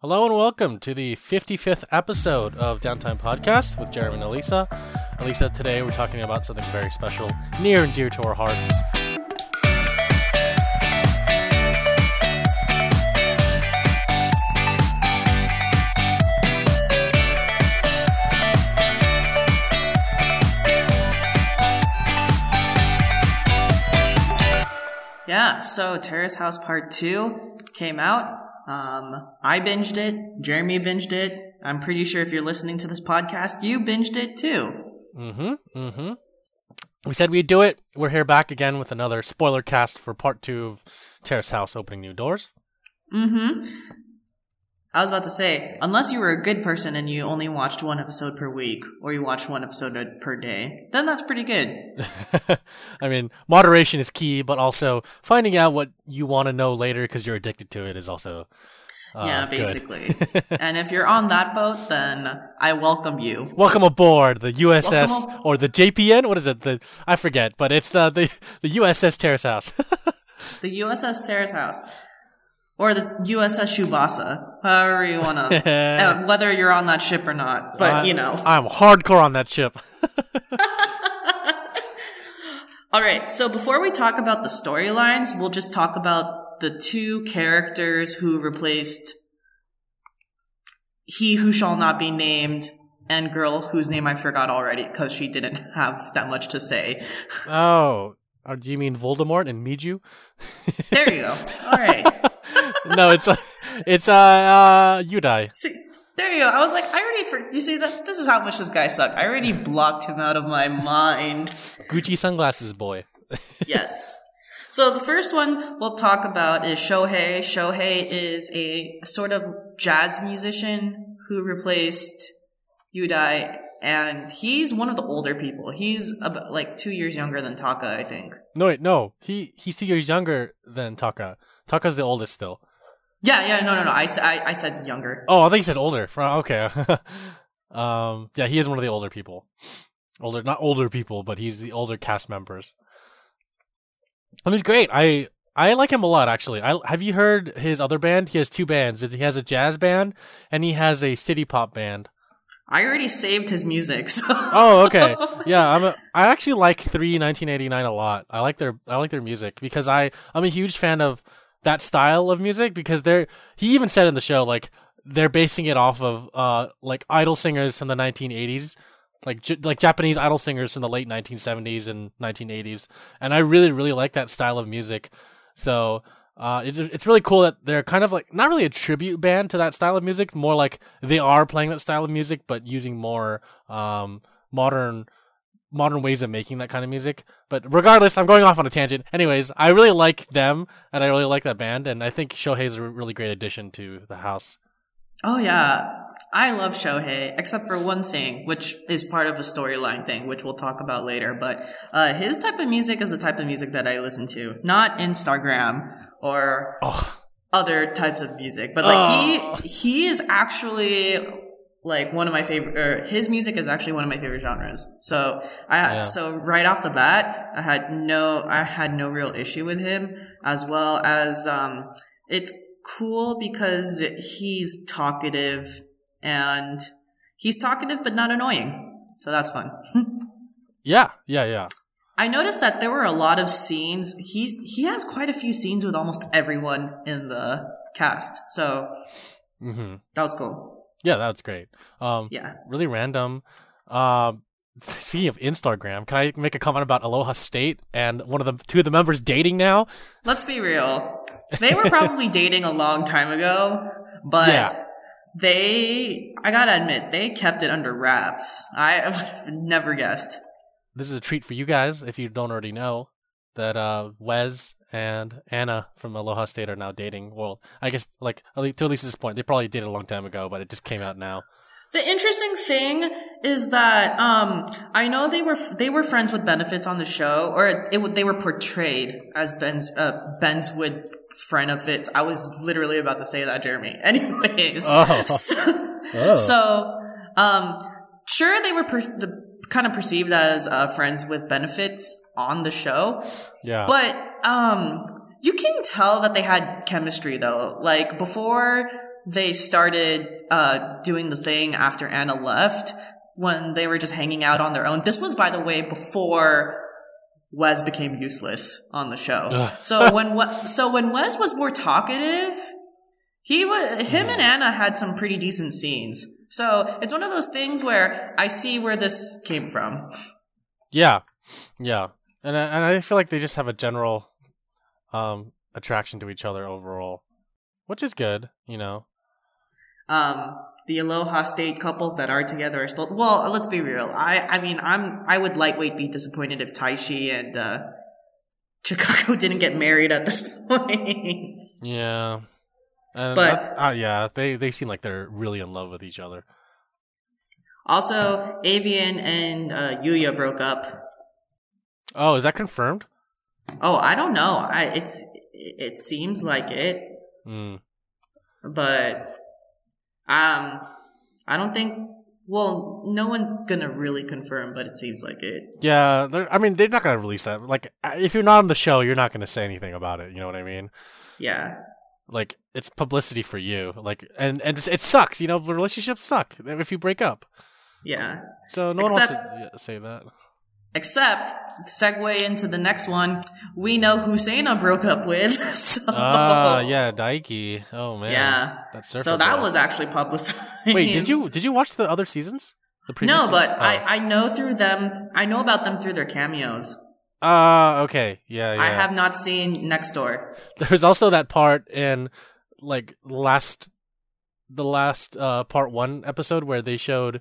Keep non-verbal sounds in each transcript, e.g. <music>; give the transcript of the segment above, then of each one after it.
Hello and welcome to the 55th episode of Downtime Podcast with Jeremy and Elisa. Elisa, today we're talking about something very special, near and dear to our hearts. Yeah, so Terrace House Part 2 came out. Um, I binged it. Jeremy binged it. I'm pretty sure if you're listening to this podcast, you binged it too. Mm-hmm. Mm-hmm. We said we'd do it. We're here back again with another spoiler cast for part two of Terrace House Opening New Doors. Mm-hmm. I was about to say, unless you were a good person and you only watched one episode per week, or you watched one episode per day, then that's pretty good. <laughs> I mean, moderation is key, but also finding out what you want to know later because you're addicted to it is also. Uh, yeah, basically. <laughs> and if you're on that boat, then I welcome you. Welcome aboard the USS ab- or the JPN. What is it? The I forget, but it's the the, the USS Terrace House. <laughs> The USS Terrace House. Or the USS Tsubasa. However you want to. <laughs> uh, whether you're on that ship or not. But, I- you know. I'm hardcore on that ship. <laughs> All right, so before we talk about the storylines, we'll just talk about the two characters who replaced He Who Shall Not Be Named and girl whose name I forgot already because she didn't have that much to say. oh, uh, do you mean Voldemort and Miju? There you go. All right. <laughs> no, it's uh, it's uh, uh Yudai. See, there you go. I was like, I already, for- you see that? This is how much this guy sucked. I already blocked him out of my mind. Gucci sunglasses boy. <laughs> yes. So the first one we'll talk about is Shohei. Shohei is a sort of jazz musician who replaced Yudai, and he's one of the older people. He's about like two years younger than Taka, I think. No, wait, no. He he's two years younger than Taka. Taka's the oldest still. Yeah, yeah, no, no, no. I I said younger. Oh, I think you said older. Okay. <laughs> um, yeah, he is one of the older people. Older, not older people, but he's the older cast members. And he's great. I I like him a lot, actually. I have you heard his other band? He has two bands. He has a jazz band and he has a city pop band. I already saved his music, <laughs> so. Oh, okay. Yeah, I'm a, I actually like 3 1989 a lot. I like their I like their music because I I'm a huge fan of that style of music because they're he even said in the show like they're basing it off of uh like idol singers from the 1980s like J- like Japanese idol singers from the late 1970s and 1980s and I really really like that style of music. So uh, it's, it's really cool that they're kind of like not really a tribute band to that style of music, more like they are playing that style of music, but using more um, modern modern ways of making that kind of music. But regardless, I'm going off on a tangent. Anyways, I really like them, and I really like that band, and I think Shohei's a really great addition to the house. Oh yeah, I love Shohei, except for one thing, which is part of the storyline thing, which we'll talk about later. But uh, his type of music is the type of music that I listen to, not Instagram or Oh, other types of music. But like he he is actually like one of my favorite. Or his music is actually one of my favorite genres. So I Yeah. so right off the bat, I had no I had no real issue with him, as well as um, it's cool because he's talkative and he's talkative but not annoying. So that's fun. <laughs> yeah, yeah, yeah. I noticed that there were a lot of scenes. He he has quite a few scenes with almost everyone in the cast. So hmm that was cool. Yeah, that's great. Um, Yeah. really random. Um, speaking of Instagram, can I make a comment about Aloha State and one of the two of the members dating now? Let's be real. They were probably <laughs> dating a long time ago, but Yeah. they I gotta admit, they kept it under wraps. I <laughs> would have never guessed. This is a treat for you guys if you don't already know that uh, Wes and Anna from Aloha State are now dating. Well, I guess like at least, to at least this point, they probably did it a long time ago, but it just came out now. The interesting thing is that um, I know they were they were friends with benefits on the show, or it, w- they were portrayed as Ben's uh, Ben's with benefits. I was literally about to say that, Jeremy. <laughs> Anyways, Oh. <laughs> so, so um, sure they were per- the, kind of perceived as uh, friends with benefits on the show, Yeah, but um, you can tell that they had chemistry though. Like before they started uh, doing the thing after Anna left when they were just hanging out on their own. This was, by the way, before Wes became useless on the show. So when Wa- so when Wes was more talkative, he was him and Anna had some pretty decent scenes. So it's one of those things where I see where this came from. Yeah, yeah, and I, and I feel like they just have a general um attraction to each other overall, which is good. You know. Um, the Aloha State couples that are together are still well. Let's be real. I I mean I'm I would lightweight be disappointed if Taishi and uh, Chicago <laughs> didn't get married at this <laughs> point. Yeah. And But- that- uh, yeah, they they seem like they're really in love with each other. also, Avian and uh, Yuya broke up. Oh, is that confirmed? Oh, I don't know. I it's it seems like it, Mm. but um, I don't think. Well, no one's gonna really confirm, but it seems like it. Yeah, they're, I mean, they're not gonna release that. Like, if you're not on the show, you're not gonna say anything about it. You know what I mean? Yeah. Like, it's publicity for you. Like, and and it sucks. You know, relationships suck if you break up. Yeah. So no one Except- wants to say that. Except, segue into the next one, we know who Sena broke up with. <laughs> So, Ah, yeah, Daiki. Oh man, Yeah. that surfer So that was actually publicized. Wait, did you did you watch the other seasons? The previous No, but Oh. I, I know through them, I know about them through their cameos. Ah, okay, yeah, yeah. I have not seen Next Door. There's also that part in like last the last uh part one episode where they showed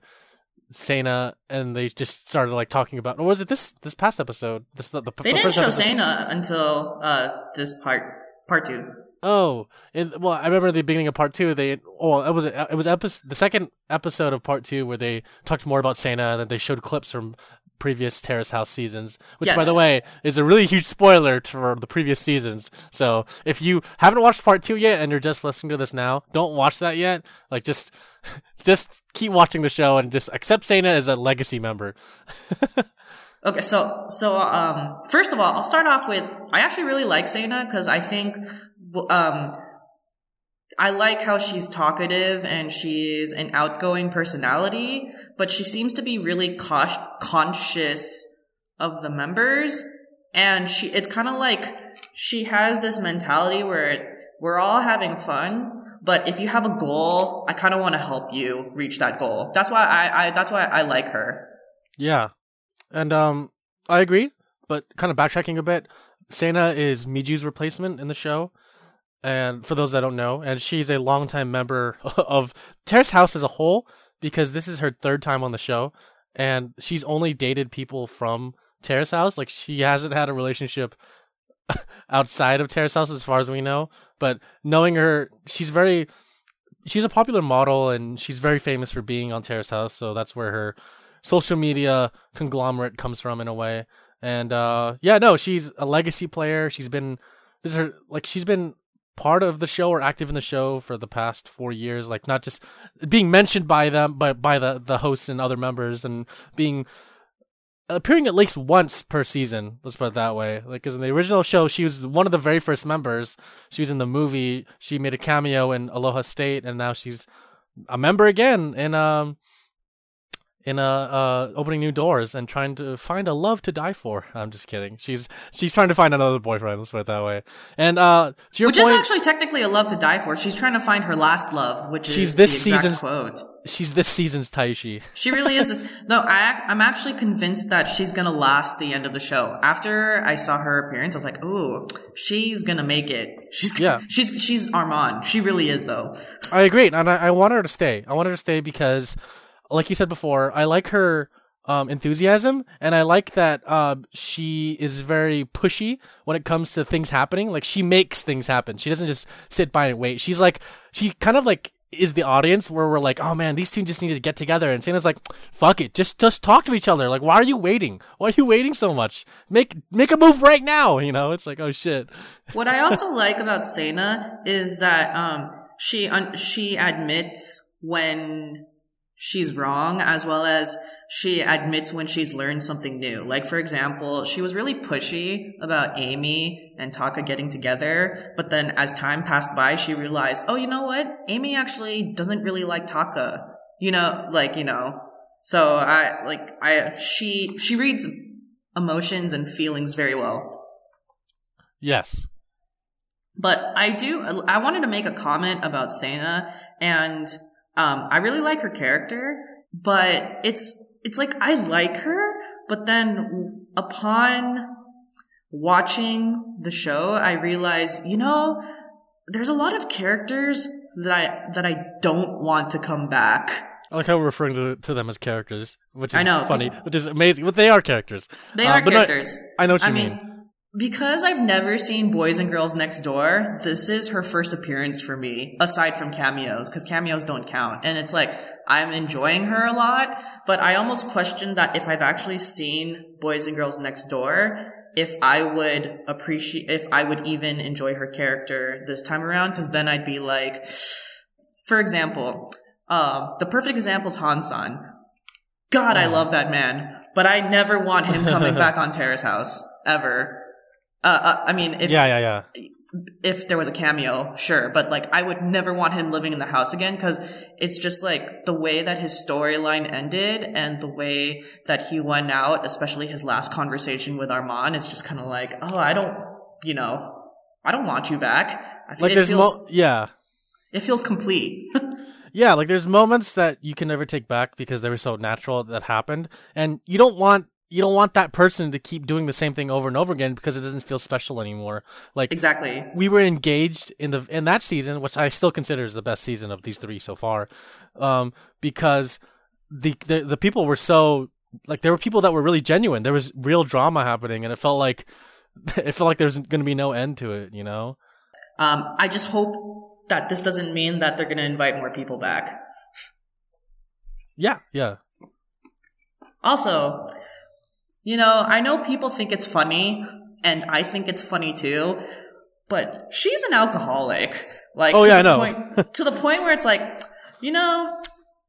Sena and they just started like talking about or was it this this past episode? This the, the, They the didn't first show episode. Sena until uh, this part, part two. Oh, in, well, I remember the beginning of part two. They oh, it was it was episode the second episode of part two where they talked more about Sena and then they showed clips from previous Terrace House seasons, which by the way is a really huge spoiler for the previous seasons. So if you haven't watched part two yet and you're just listening to this now, don't watch that yet. Like just <laughs> just keep watching the show and just accept Sena as a legacy member. <laughs> Okay, so so um, first of all, I'll start off with I actually really like Sena because I think um, I like how she's talkative and she's an outgoing personality, but she seems to be really conscious of the members, and she it's kind of like she has this mentality where we're all having fun. But if you have a goal, I kind of want to help you reach that goal. That's why I, I that's why I like her. Yeah. And um I agree, but kind of backtracking a bit, Sana is Miju's replacement in the show. And for those that don't know, and she's a longtime member <laughs> of Terrace House as a whole, because this is her third time on the show. And she's only dated people from Terrace House. Like she hasn't had a relationship <laughs> outside of Terrace House as far as we know. But knowing her, she's very she's a popular model and she's very famous for being on Terrace House, so that's where her social media conglomerate comes from in a way. And uh yeah, no, she's a legacy player. She's been this is her like she's been part of the show or active in the show for the past four years, like not just being mentioned by them but by the the hosts and other members and being appearing at least once per season. Let's put it that way. Like, because in the original show, she was one of the very first members. She was in the movie. She made a cameo in Aloha State, and now she's a member again in um in uh, uh opening new doors and trying to find a love to die for. I'm just kidding. She's she's trying to find another boyfriend. Let's put it that way. And uh, to your Which point, is actually technically a love to die for. She's trying to find her last love, which She's is this season's- quote. she's this season's Taishi. <laughs> She really is this. No, I, I'm actually convinced that she's gonna last the end of the show. After I saw her appearance, I was like, "Ooh, she's gonna make it." She's Yeah. She's she's Armand. She really is, though. I agree, and I, I want her to stay. I want her to stay because, like you said before, I like her um, enthusiasm, and I like that uh, she is very pushy when it comes to things happening. Like she makes things happen. She doesn't just sit by and wait. She's like she kind of like is the audience where we're like, oh man, these two just need to get together. And Seina's like, fuck it, just just talk to each other. Like, why are you waiting? Why are you waiting so much? Make make a move right now. <laughs> You know, it's like, oh shit. What I also like about Sena is that um, she un- she admits when she's wrong as well as she admits when she's learned something new. Like, for example, she was really pushy about Amy and Taka getting together, but then as time passed by, she realized, oh, you know what? Amy actually doesn't really like Taka. You know, like, you know, so I, like, I, she, she reads emotions and feelings very well. Yes. But I do, I wanted to make a comment about Sana and, um, I really like her character, but it's, it's like I like her, but then upon watching the show, I realize, you know, there's a lot of characters that I that I don't want to come back. I like how we're referring to, to them as characters, which is I know. funny, which is amazing. But they are characters. They Uh, are but no, characters. I know what you I mean. mean, because I've never seen Boys and Girls Next Door, this is her first appearance for me, aside from cameos, because cameos don't count. And it's like, I'm enjoying her a lot, but I almost question that if I've actually seen Boys and Girls Next Door, if I would appreciate, if I would even enjoy her character this time around, because then I'd be like, for example, um, the perfect example is Hansan. God, I love that man, but I never want him coming <laughs> back on Terrace House ever. Uh, uh, I mean, if yeah, yeah, yeah. if there was a cameo, sure, but like I would never want him living in the house again because it's just like the way that his storyline ended and the way that he went out, especially his last conversation with Armand. It's just kind of like, oh, I don't, you know, I don't want you back. I Like there's feels, mo- yeah. it feels complete. <laughs> Yeah, like there's moments that you can never take back because they were so natural that happened, and you don't want you don't want that person to keep doing the same thing over and over again because it doesn't feel special anymore. Like exactly. we were engaged in the in that season, which I still consider is the best season of these three so far, um, because the, the the people were so like there were people that were really genuine. There was real drama happening, and it felt like <laughs> it felt like there's going to be no end to it. You know? Um, I just hope that this doesn't mean that they're going to invite more people back. Yeah, yeah. Also, you know, I know people think it's funny, and I think it's funny too, but she's an alcoholic. Like, Oh, yeah, I know. Point, <laughs> to the point where it's like, you know,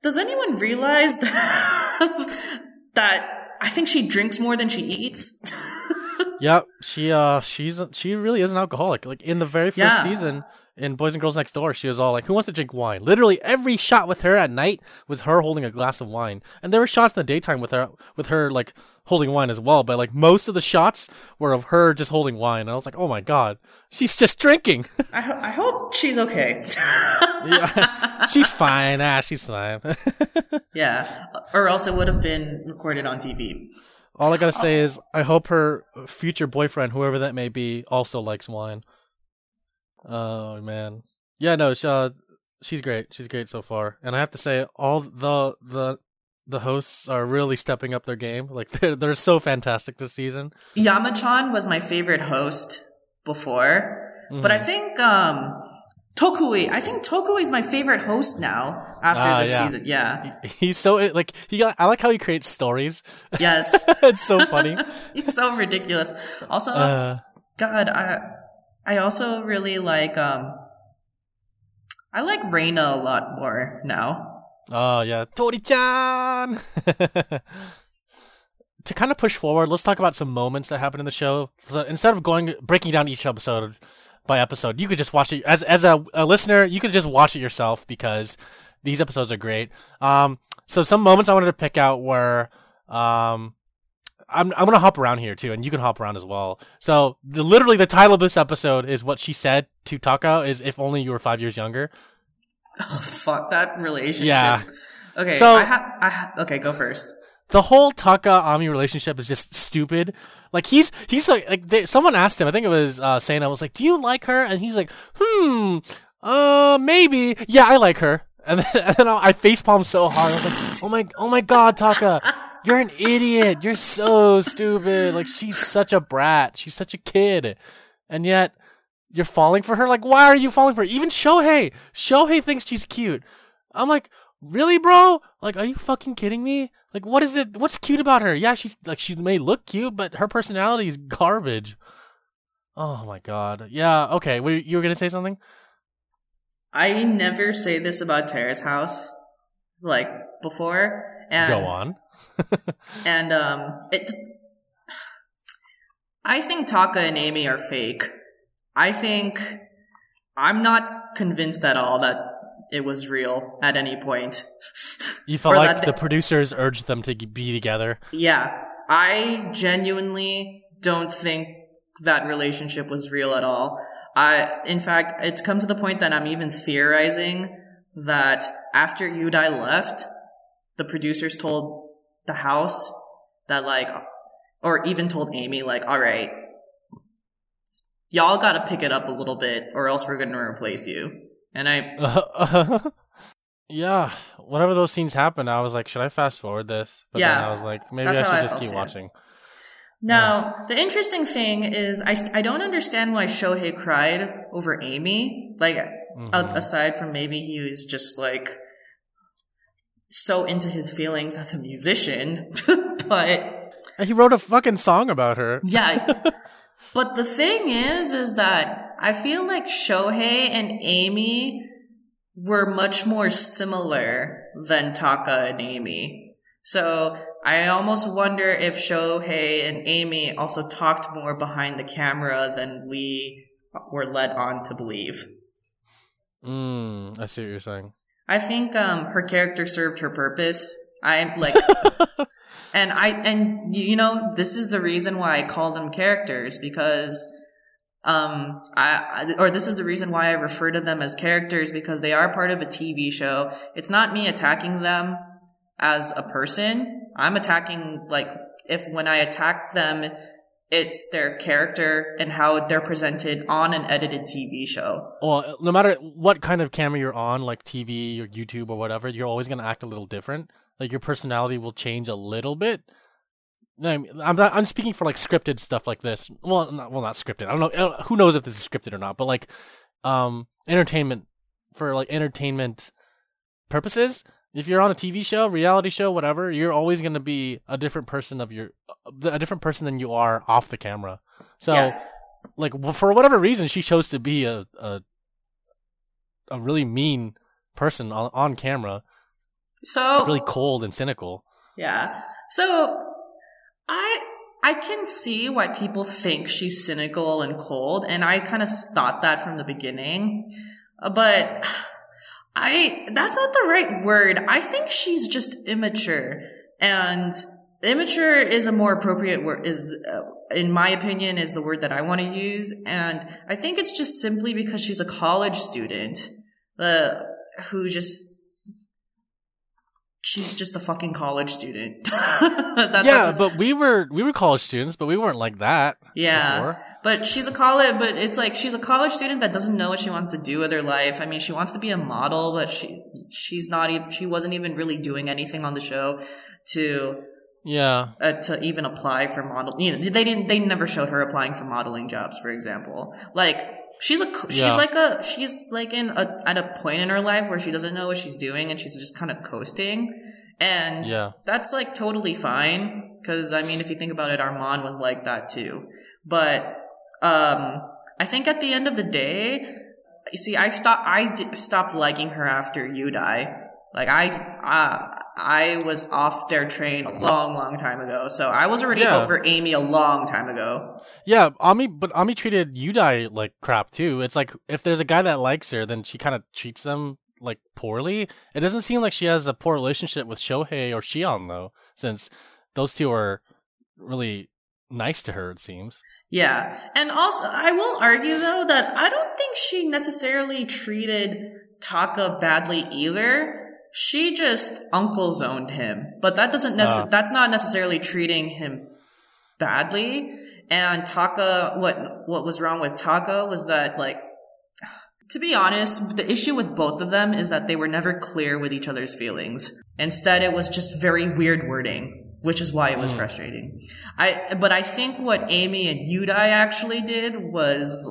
does anyone realize that, <laughs> that I think she drinks more than she eats? <laughs> Yep, she uh she's she really is an alcoholic. Like in the very first Yeah. season in Boys and Girls Next Door, she was all like, "Who wants to drink wine?" Literally every shot with her at night was her holding a glass of wine, and there were shots in the daytime with her with her like holding wine as well. But like most of the shots were of her just holding wine, and I was like, "Oh my god, she's just drinking." <laughs> I, ho- I hope she's okay. <laughs> yeah, she's fine. Ah, she's fine. <laughs> yeah, or else it would have been recorded on TV. all I gotta say is, I hope her future boyfriend, whoever that may be, also likes wine. Oh man, yeah, no, she, uh, she's great. She's great so far, and I have to say, all the the the hosts are really stepping up their game. Like <laughs> they're they're so fantastic this season. Yamachan was my favorite host before, but Mm-hmm. I think um Tokui, I think Tokui is my favorite host now after Ah, this yeah. season. Yeah. He's so like he. Got, I like how he creates stories. Yes. <laughs> it's so funny. <laughs> He's so ridiculous. Also, Uh, God, I I also really like um I like Reina a lot more now. Oh yeah, Tori-chan. <laughs> to kind of push forward, let's talk about some moments that happened in the show. So instead of going breaking down each episode by episode, you could just watch it as as a, a listener. You could just watch it yourself because these episodes are great. Um, so some moments I wanted to pick out were um. I'm I'm gonna hop around here too, and you can hop around as well. So the, literally the title of this episode is what she said to Taka is if only you were five years younger. <laughs> Oh, fuck that relationship. Yeah. Okay. So- I ha- I ha- okay, go first. the whole Taka Ami relationship is just stupid. Like he's he's like like they, someone asked him, I think it was uh Sana was like, "Do you like her?" And he's like, "Hmm, uh, maybe. Yeah, I like her." And then, <laughs> and then I facepalmed so hard. I was like, "Oh my, oh my God, Taka, you're an idiot. You're so stupid. Like she's such a brat. She's such a kid, and yet." You're falling for her? Like, why are you falling for her? Even Shohei! Shohei thinks she's cute. I'm like, really, bro? Like, are you fucking kidding me? Like, what is it? What's cute about her? Yeah, she's like, she may look cute, but her personality is garbage. Oh my god. Yeah. Okay. Were you were gonna say something? I never say this about Terrace House. Like, before. And, Go on. <laughs> And um, it. I think Taka and Amy are fake. I think I'm not convinced at all that it was real at any point. You felt like that the producers urged them to be together. Yeah, I genuinely don't think that relationship was real at all. I, in fact, it's come to the point that I'm even theorizing that after Yudai left, the producers told the house that like, or even told Amy like, all right, y'all gotta pick it up a little bit or else we're gonna replace you. And I, <laughs> yeah, whenever those scenes happened, I was like, should I fast forward this? But then Yeah, I was like, maybe I should I just keep too. watching. Now, the interesting thing is, I, I don't understand why Shohei cried over Amy. Like, Mhm. aside from maybe he was just like so into his feelings as a musician, <laughs> but And he wrote a fucking song about her. yeah. <laughs> but the thing is, is that I feel like Shohei and Amy were much more similar than Taka and Amy. So I almost wonder if Shohei and Amy also talked more behind the camera than we were led on to believe. Mm, I see what you're saying. I think um her character served her purpose. I like <laughs> and I and you know this is the reason why I call them characters because um I, I or this is the reason why I refer to them as characters because they are part of a TV show. It's not me attacking them as a person. I'm attacking like if when I attack them it's their character and how they're presented on an edited TV show. Well, no matter what kind of camera you're on, like TV or YouTube or whatever, you're always gonna act a little different. Like your personality will change a little bit. I'm not. I'm speaking for like scripted stuff like this. Well, not, well, not scripted. I don't know. Who knows if this is scripted or not? But like, um, entertainment for like entertainment purposes. If you're on a TV show, reality show, whatever, you're always gonna be a different person of your, a different person than you are off the camera. So Yeah. like for whatever reason she chose to be a a, a really mean person on, on camera So really cold and cynical Yeah. So I I can see why people think she's cynical and cold, and I kind of thought that from the beginning. But I that's not the right word. I think she's just immature, and immature is a more appropriate word. Is uh, in my opinion is the word that I want to use, and I think it's just simply because she's a college student, uh, who just she's just a fucking college student. <laughs> That- yeah but we were we were college students but we weren't like that yeah. before. But she's a college, but it's like she's a college student that doesn't know what she wants to do with her life. I mean, she wants to be a model, but she she's not even she wasn't even really doing anything on the show to yeah uh, to even apply for model. You know, they didn't. They never showed her applying for modeling jobs, for example. Like she's a she's Yeah. like a she's like in a at a point in her life where she doesn't know what she's doing and she's just kind of coasting, and yeah that's like totally fine because I mean, if you think about it, Armand was like that too. But um, I think at the end of the day, you see, I stopped. I d- stopped liking her after Yudai. Like I, uh, I was off their train a long, long time ago. So I was already Yeah. over Amy a long time ago. yeah ami but ami treated yudai like crap too it's like if there's a guy that likes her then she kind of treats them like poorly it doesn't seem like she has a poor relationship with shohei or shion though since those two are really nice to her it seems Yeah. And also, I will argue though that I don't think she necessarily treated Taka badly either. She just uncle zoned him, but that doesn't necess- Ah. that's not necessarily treating him badly. And Taka, what, what was wrong with Taka was that like, to be honest, the issue with both of them is that they were never clear with each other's feelings. Instead, it was just very weird wording, which is why it was Mm. frustrating. I, but I think what Amy and Yudai actually did was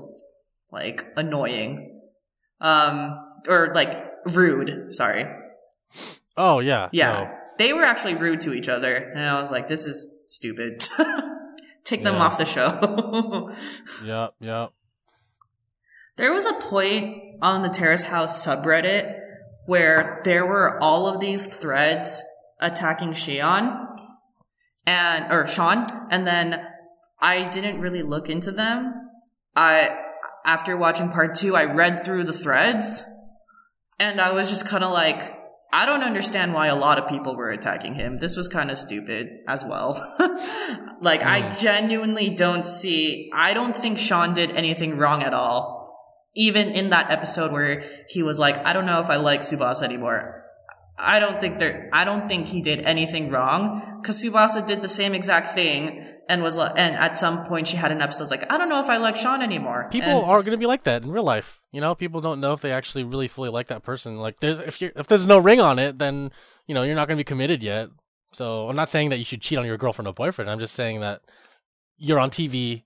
like annoying. Um, or like rude, sorry. oh yeah Yeah. no. They were actually rude to each other, and I was like, this is stupid. <laughs> Take them Yeah. off the show. <laughs> Yep, yep. There was a point on the Terrace House subreddit where there were all of these threads attacking Shion and or Sean, and then I didn't really look into them. I after watching part two, I read through the threads, and I was just kind of like, I don't understand why a lot of people were attacking him. This was kind of stupid as well. <laughs> like, I mm. genuinely don't see, I don't think Sean did anything wrong at all. Even in that episode where he was like, I don't know if I like Tsubasa anymore. I don't think there, I don't think he did anything wrong because Tsubasa did the same exact thing and was like, and at some point she had an episode like, I don't know if I like Sean anymore. People And- are going to be like that in real life. You know, people don't know if they actually really fully like that person. Like, there's if you if there's no ring on it, then you know you're not going to be committed yet. So I'm not saying that you should cheat on your girlfriend or boyfriend. I'm just saying that you're on TV,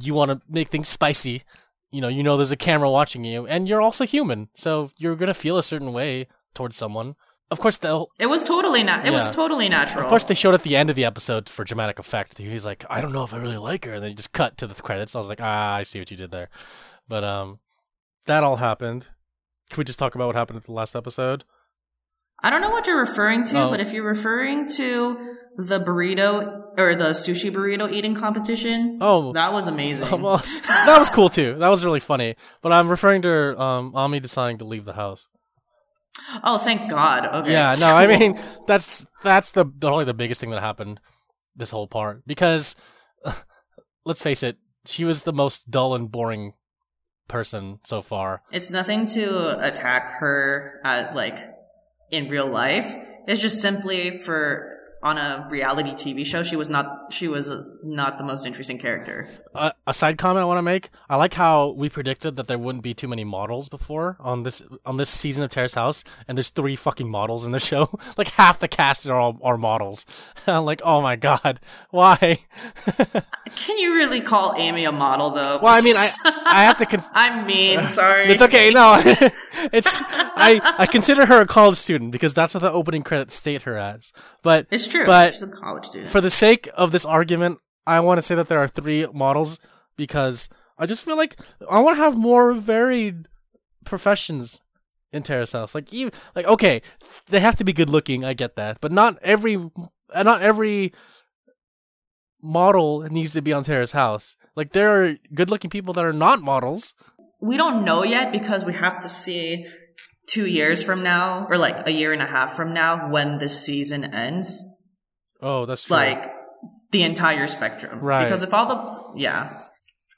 you want to make things spicy. You know, you know there's a camera watching you, and you're also human, so you're going to feel a certain way towards someone. Of course, they'll It was totally not. It was totally natural. Of course, they showed at the end of the episode for dramatic effect. He's like, I don't know if I really like her, and then you just cut to the credits. I was like, ah, I see what you did there. But um, that all happened. Can we just talk about what happened at the last episode? I don't know what you're referring to, Oh. but if you're referring to the burrito or the sushi burrito eating competition, Oh, that was amazing. <laughs> well, <laughs> that was cool too. That was really funny. But I'm referring to um, Ami deciding to leave the house. Oh, thank God. Okay. Yeah, no, I mean that's that's the the only the biggest thing that happened this whole part because <laughs> let's face it, she was the most dull and boring person so far. it's nothing to attack her at like in real life. It's just simply for on a reality TV show, she was not she was not the most interesting character. Uh, a side comment I want to make. I like how we predicted that there wouldn't be too many models before on this on this season of Terrace House, and there's three fucking models in the show. <laughs> like half the cast are all are models. <laughs> I'm like, oh my god, <laughs> why? Can you really call Amy a model though? well, I mean, I I have to. Cons- I'm mean. Sorry. it's okay. No, it's I I consider her a college student because that's what the opening credits state her as. But It's true. But She's a college student. for the sake of this argument, I want to say that there are three models because I just feel like I want to have more varied professions in Terrace House. Like even like okay, they have to be good looking. I get that, but not every not every model needs to be on Terrace House. Like there are good looking people that are not models. we don't know yet because we have to see two years from now or like a year and a half from now when this season ends Oh, that's true. like the entire spectrum Right. because if all the yeah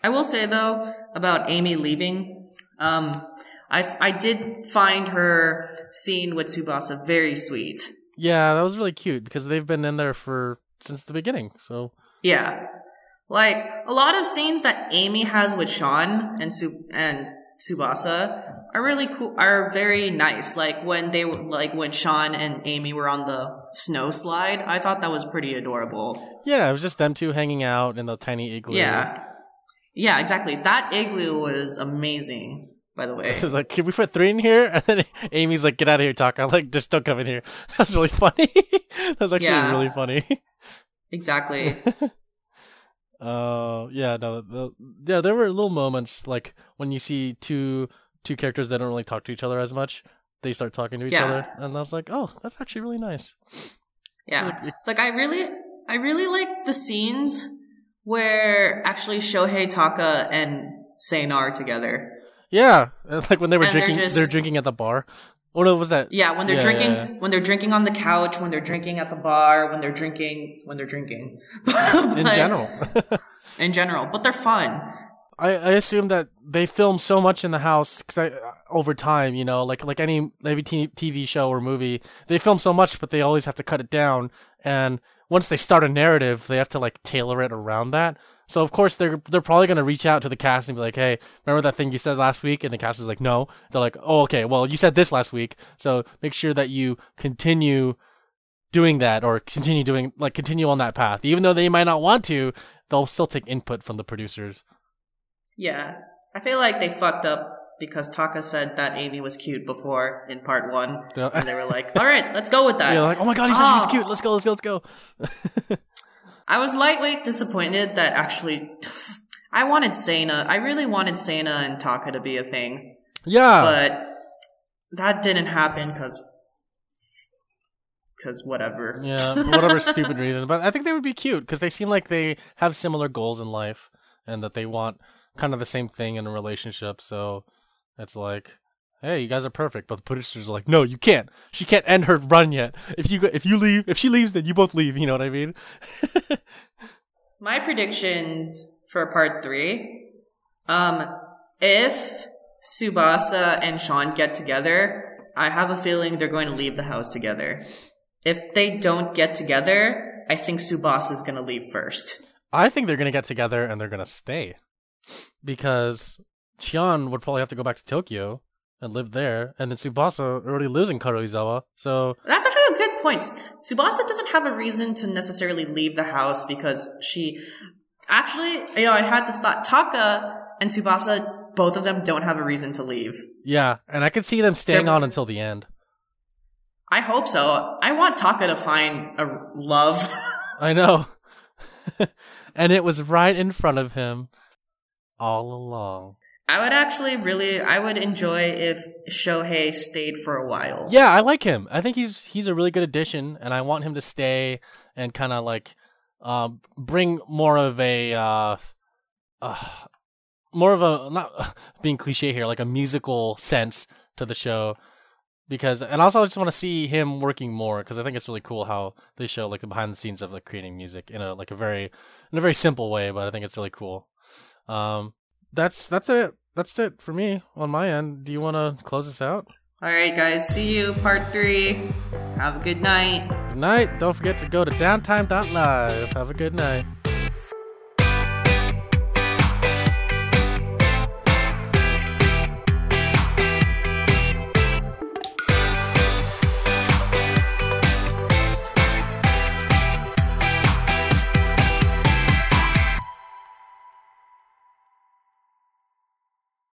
i will say though about amy leaving um i i did find her scene with tsubasa very sweet yeah, that was really cute because they've been in there for since the beginning. So yeah like a lot of scenes that amy has with sean and Su- and tsubasa are really cool are very nice like when they were like when sean and amy were on the snow slide i thought that was pretty adorable yeah, it was just them two hanging out in the tiny igloo. Yeah. Yeah, exactly. That igloo was amazing, by the way. <laughs> Like, can we put three in here? And then Amy's like, get out of here, Taka. Like, just don't come in here. <laughs> That's really funny. <laughs> that was actually Yeah. really funny. exactly. Uh, yeah, no, the, yeah, there were little moments like when you see two two characters that don't really talk to each other as much. They start talking to each Yeah. other, and I was like, oh, that's actually really nice. Yeah. like, it- like I really I really like the scenes where actually Shohei Taka and Seina are together. Yeah, <laughs> like when they were And they're drinking, just- they're drinking at the bar. Or no, was that? Yeah, when they're Yeah, drinking yeah, when they're drinking on the couch, when they're drinking at the bar, when they're drinking when they're drinking. <laughs> in general. <laughs> In general. But they're fun. I, I assume that they film so much in the house because I over time, you know, like like any maybe TV show or movie, they film so much, but they always have to cut it down. And once they start a narrative, they have to like tailor it around that. So of course they're they're probably gonna reach out to the cast and be like, "Hey, remember that thing you said last week?" And the cast is like, "No." They're like, "Oh, okay. Well, you said this last week, so make sure that you continue." doing that or continue doing like continue on that path even though they might not want to they'll still take input from the producers Yeah. I feel like they fucked up because Taka said that Amy was cute before in part one. And they were like, all right, let's go with that. Yeah, like, oh my god, he said she was Oh. cute. Let's go, let's go, let's go. <laughs> I was lightweight disappointed that actually I wanted Sana. I really wanted Sana and Taka to be a thing. Yeah, But that didn't happen because because whatever. Yeah, for whatever stupid reason. But I think they would be cute because they seem like they have similar goals in life and that they want kind of the same thing in a relationship. So it's like, hey, you guys are perfect. But the producers are like, no, you can't. She can't end her run yet. If you go- if you leave, if she leaves, then you both leave. You know what I mean? <laughs> My predictions for part three. Um, if Tsubasa and Sean get together, I have a feeling they're going to leave the house together. If they don't get together, I think Tsubasa is going to leave first. I think they're gonna get together and they're gonna stay because Shion would probably have to go back to Tokyo and live there, and then Tsubasa already lives in Karuizawa. So That's actually a good point. Tsubasa doesn't have a reason to necessarily leave the house because she actually, you know, I had this thought. Taka and Tsubasa, both of them don't have a reason to leave. yeah, and I could see them staying They're- on until the end. I hope so. I want Taka to find a love. <laughs> I know. <laughs> and it was right in front of him all along. I would actually really, I would enjoy if Shohei stayed for a while. Yeah, I like him. I think he's he's a really good addition, and I want him to stay and kind of like um, bring more of a uh, uh, more of a not <laughs> being cliche here, like a musical sense to the show. Because and also I just want to see him working more because I think it's really cool how they show like the behind the scenes of like creating music in a like a very in a very simple way, but I think it's really cool. Um, that's that's it. That's it for me on my end. Do you want to close this out? All right, guys. See you part three. Have a good night. Good night. Don't forget to go to downtime.live. Have a good night.